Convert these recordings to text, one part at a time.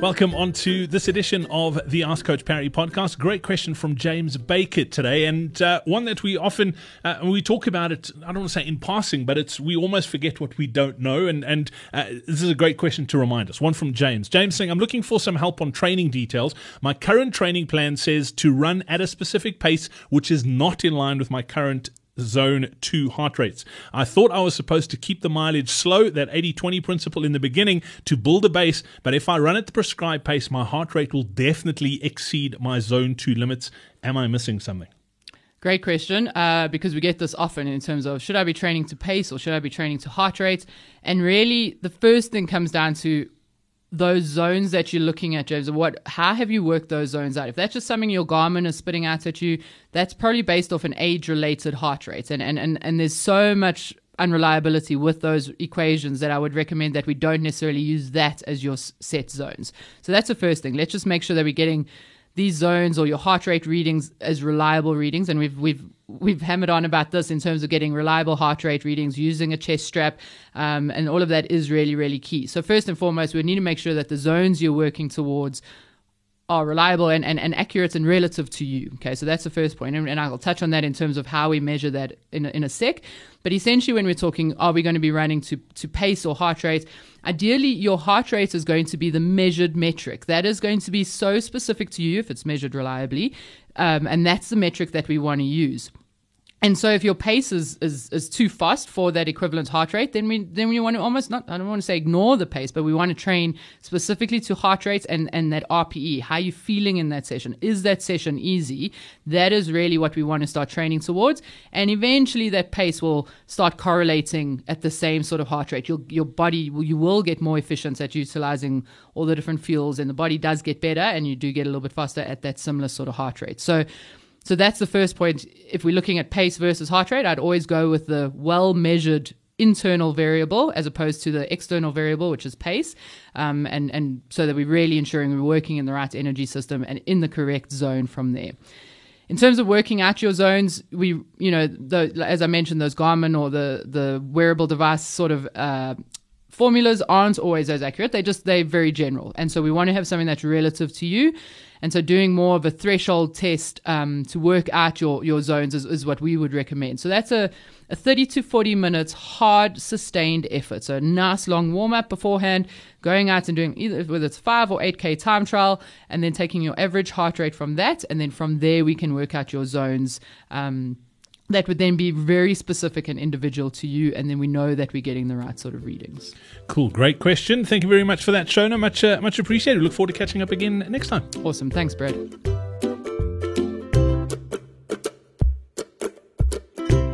Welcome on to this edition of the Ask Coach Parry podcast. Great question from James Baker today, and uh, one that we often uh, we talk about it. I don't want to say in passing, but it's we almost forget what we don't know, and and uh, this is a great question to remind us. One from James. James saying, "I'm looking for some help on training details. My current training plan says to run at a specific pace, which is not in line with my current zone 2 heart rates. I thought I was supposed to keep the mileage slow, that 80 20 principle in the beginning, to build a base, but if I run at the prescribed pace, my heart rate will definitely exceed my zone 2 limits. Am I missing something? Great question, uh, because we get this often in terms of should I be training to pace or should I be training to heart rate? And really, the first thing comes down to those zones that you're looking at, James, what how have you worked those zones out? If that's just something your Garmin is spitting out at you, that's probably based off an age related heart rate. And, and and and there's so much unreliability with those equations that I would recommend that we don't necessarily use that as your set zones. So that's the first thing. Let's just make sure that we're getting these zones or your heart rate readings as reliable readings and we've we've we've hammered on about this in terms of getting reliable heart rate readings using a chest strap um, and all of that is really really key. So first and foremost we need to make sure that the zones you're working towards are reliable and, and, and accurate and relative to you. Okay, so that's the first point. And, and I'll touch on that in terms of how we measure that in a, in a sec. But essentially, when we're talking, are we going to be running to, to pace or heart rate? Ideally, your heart rate is going to be the measured metric. That is going to be so specific to you if it's measured reliably. Um, and that's the metric that we want to use. And so, if your pace is, is, is too fast for that equivalent heart rate, then we then we want to almost not I don't want to say ignore the pace, but we want to train specifically to heart rate and and that RPE. How are you feeling in that session? Is that session easy? That is really what we want to start training towards, and eventually that pace will start correlating at the same sort of heart rate. Your your body you will get more efficient at utilizing all the different fuels, and the body does get better, and you do get a little bit faster at that similar sort of heart rate. So so that's the first point. If we're looking at pace versus heart rate, I'd always go with the well measured internal variable as opposed to the external variable, which is pace, um, and and so that we're really ensuring we're working in the right energy system and in the correct zone from there. In terms of working out your zones, we you know the, as I mentioned, those Garmin or the the wearable device sort of. Uh, formulas aren't always as accurate. They just they're very general, and so we want to have something that's relative to you. And so doing more of a threshold test um, to work out your, your zones is, is what we would recommend. So that's a, a 30 to 40 minutes hard sustained effort. So a nice long warm up beforehand, going out and doing either whether it's 5 or 8k time trial, and then taking your average heart rate from that. And then from there, we can work out your zones. Um, that would then be very specific and individual to you, and then we know that we're getting the right sort of readings. Cool, great question. Thank you very much for that, Shona. Much, uh, much appreciated. We look forward to catching up again next time. Awesome. Thanks, Brad.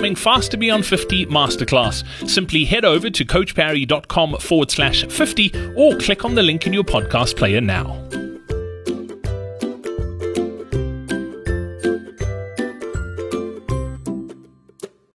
upcoming Fast to Beyond 50 masterclass. Simply head over to coachparry.com forward slash 50 or click on the link in your podcast player now.